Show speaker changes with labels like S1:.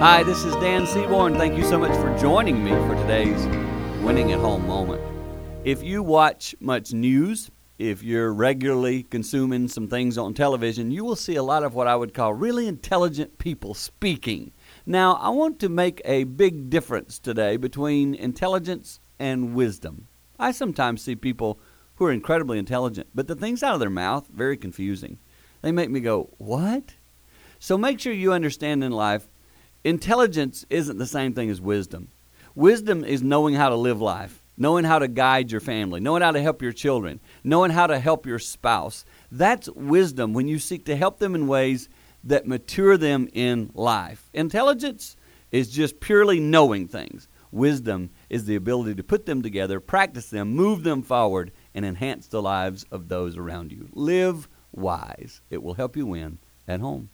S1: Hi, this is Dan Seaborn. Thank you so much for joining me for today's Winning at Home moment. If you watch much news, if you're regularly consuming some things on television, you will see a lot of what I would call really intelligent people speaking. Now, I want to make a big difference today between intelligence and wisdom. I sometimes see people who are incredibly intelligent, but the things out of their mouth very confusing. They make me go, "What?" So make sure you understand in life, intelligence isn't the same thing as wisdom. Wisdom is knowing how to live life, knowing how to guide your family, knowing how to help your children, knowing how to help your spouse. That's wisdom when you seek to help them in ways that mature them in life. Intelligence is just purely knowing things. Wisdom is the ability to put them together, practice them, move them forward, and enhance the lives of those around you. Live wise. It will help you win at home.